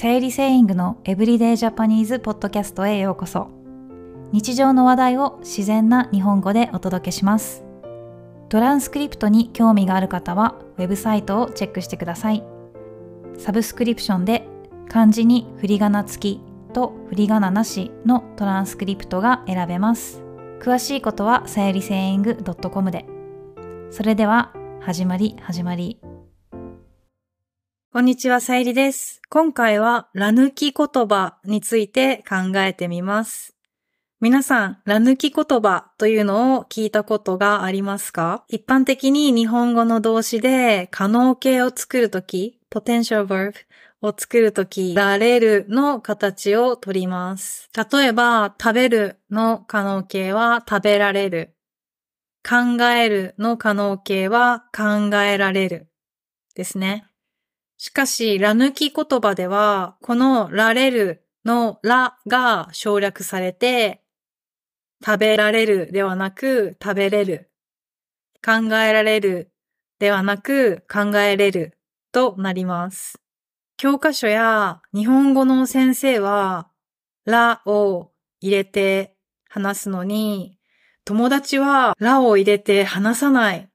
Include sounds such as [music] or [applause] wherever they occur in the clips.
生理セイングのエブリデイジャパニーズポッドキャストへようこそ。日常の話題を自然な日本語でお届けします。トランスクリプトに興味がある方は、ウェブサイトをチェックしてください。サブスクリプションで漢字に振り仮名付きと振り仮名なしのトランスクリプトが選べます。詳しいことはさゆりセイング .com で。それでは、始まり始まり。こんにちは、さゆりです。今回は、ら抜き言葉について考えてみます。皆さん、ら抜き言葉というのを聞いたことがありますか？一般的に日本語の動詞で可能形を作るとき、potential verb を作るとき、られるの形をとります。例えば、食べるの可能形は食べられる。考えるの可能形は考えられる。ですね。しかし、ら抜き言葉では、このられるのらが省略されて、食べられるではなく食べれる。考えられるではなく考えれるとなります。教科書や日本語の先生は、らを入れて話すのに、友達はらを入れて話さないっ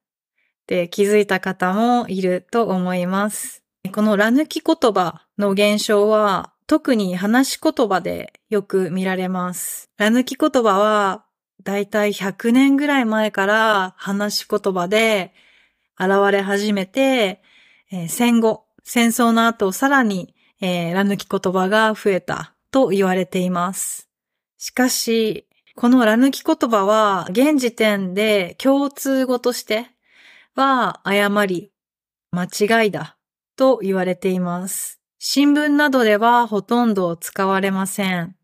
て気づいた方もいると思います。このら抜き言葉の現象は特に話し言葉でよく見られます。ら抜き言葉はだいたい100年ぐらい前から話し言葉で現れ始めて、えー、戦後、戦争の後さらに、えー、ら抜き言葉が増えたと言われています。しかし、このら抜き言葉は現時点で共通語としては誤り、間違いだと言われています。新聞などではほとんど使われません。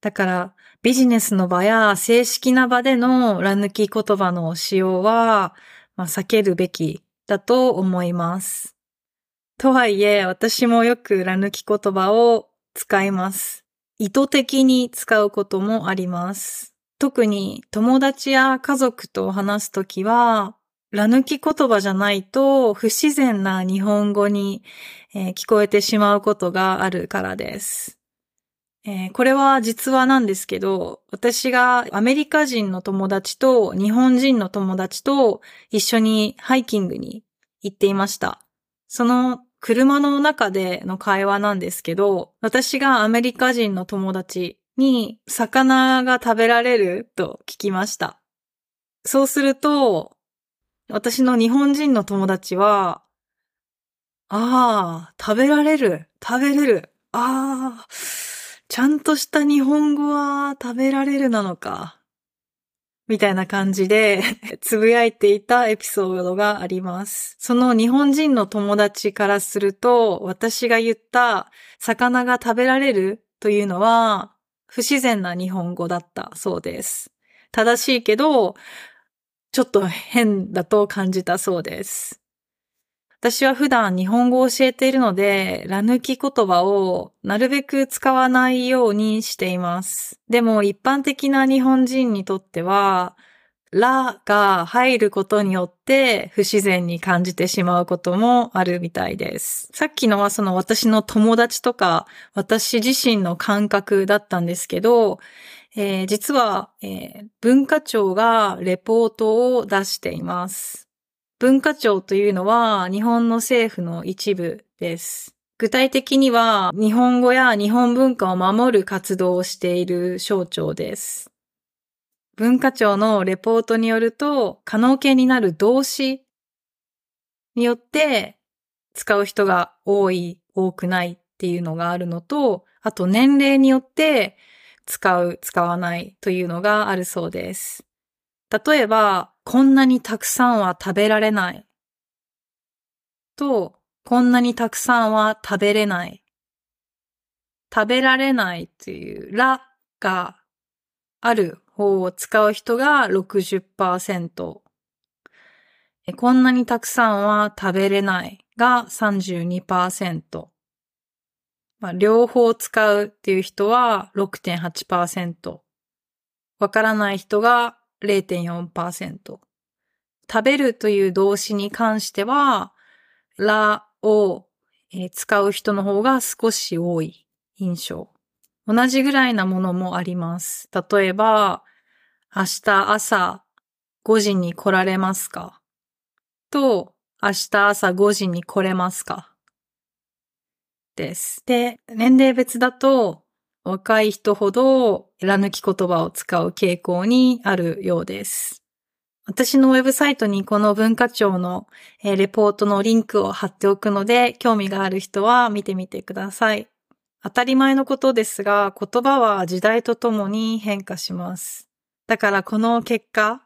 だからビジネスの場や正式な場でのら抜き言葉の使用は、まあ、避けるべきだと思います。とはいえ、私もよくら抜き言葉を使います。意図的に使うこともあります。特に友達や家族と話すときは、ら抜き言葉じゃないと不自然な日本語に、えー、聞こえてしまうことがあるからです。えー、これは実話なんですけど、私がアメリカ人の友達と日本人の友達と一緒にハイキングに行っていました。その車の中での会話なんですけど、私がアメリカ人の友達に魚が食べられると聞きました。そうすると、私の日本人の友達は、ああ、食べられる、食べれる、ああ、ちゃんとした日本語は食べられるなのか、みたいな感じで [laughs] つぶやいていたエピソードがあります。その日本人の友達からすると、私が言った魚が食べられるというのは不自然な日本語だったそうです。正しいけど、ちょっと変だと感じたそうです。私は普段日本語を教えているので、ら抜き言葉をなるべく使わないようにしています。でも一般的な日本人にとっては、らが入ることによって不自然に感じてしまうこともあるみたいです。さっきのはその私の友達とか私自身の感覚だったんですけど、えー、実は、えー、文化庁がレポートを出しています。文化庁というのは日本の政府の一部です。具体的には日本語や日本文化を守る活動をしている省庁です。文化庁のレポートによると、可能形になる動詞によって使う人が多い、多くないっていうのがあるのと、あと年齢によって使う、使わないというのがあるそうです。例えば、こんなにたくさんは食べられないと、こんなにたくさんは食べれない。食べられないっていうらがある方を使う人が60%。こんなにたくさんは食べれないが32%。まあ、両方使うっていう人は6.8%。わからない人が0.4%。食べるという動詞に関しては、らを、使う人の方が少し多い印象。同じぐらいなものもあります。例えば、明日朝5時に来られますか？と、明日朝5時に来れますか？です。で、年齢別だと、若い人ほど、ら抜き言葉を使う傾向にあるようです。私のウェブサイトにこの文化庁の、レポートのリンクを貼っておくので、興味がある人は見てみてください。当たり前のことですが、言葉は時代とともに変化します。だからこの結果、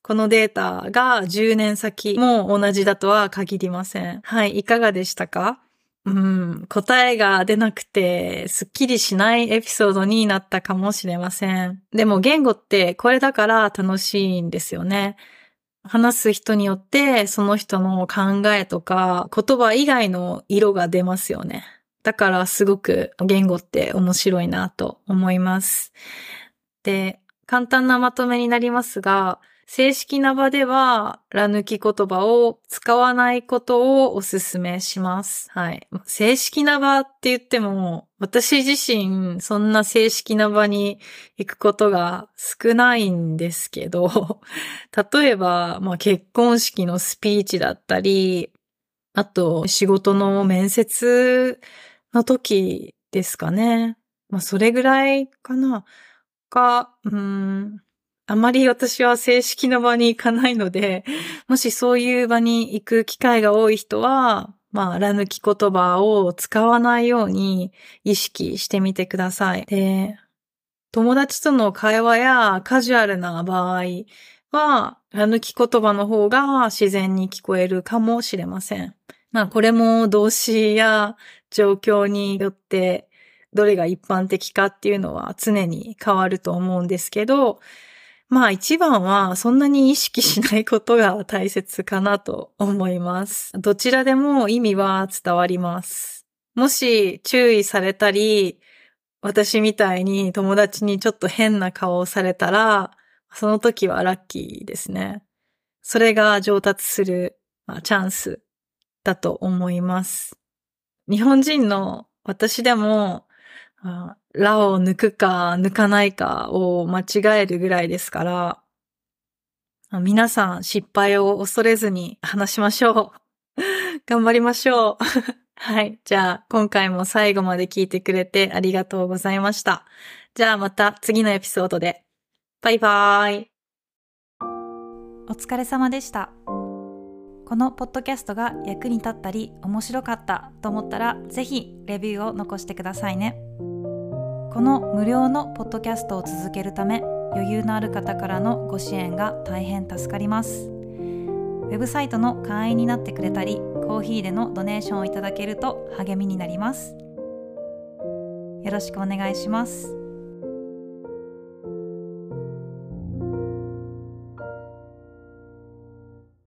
このデータが10年先も同じだとは限りません。はい、いかがでしたか？うん、答えが出なくて、すっきりしないエピソードになったかもしれません。でも言語ってこれだから楽しいんですよね。話す人によってその人の考えとか言葉以外の色が出ますよね。だからすごく言語って面白いなと思います。で、簡単なまとめになりますが、正式な場では、ら抜き言葉を使わないことをお勧めします。はい。正式な場って言っても、私自身、そんな正式な場に行くことが少ないんですけど、例えば、まあ、結婚式のスピーチだったり、あと、仕事の面接の時ですかね。まあ、それぐらいかな。か、うん、あまり私は正式な場に行かないので、もしそういう場に行く機会が多い人は、まあ、ら抜き言葉を使わないように意識してみてください。で、友達との会話やカジュアルな場合は、ら抜き言葉の方が自然に聞こえるかもしれません。まあ、これも動詞や状況によってどれが一般的かっていうのは常に変わると思うんですけど、まあ一番はそんなに意識しないことが大切かなと思います。[laughs] どちらでも意味は伝わります。もし注意されたり、私みたいに友達にちょっと変な顔をされたら、その時はラッキーですね。それが上達する、まあ、チャンスだと思います。日本人の私でもラを抜くか抜かないかを間違えるぐらいですから、皆さん失敗を恐れずに話しましょう。[laughs] 頑張りましょう。[laughs] はい。じゃあ、今回も最後まで聞いてくれてありがとうございました。じゃあまた次のエピソードで。バイバーイ。お疲れ様でした。このポッドキャストが役に立ったり面白かったと思ったら、ぜひレビューを残してくださいね。この無料のポッドキャストを続けるため余裕のある方からのご支援が大変助かります。ウェブサイトの会員になってくれたりコーヒーでのドネーションをいただけると励みになります。よろしくお願いします。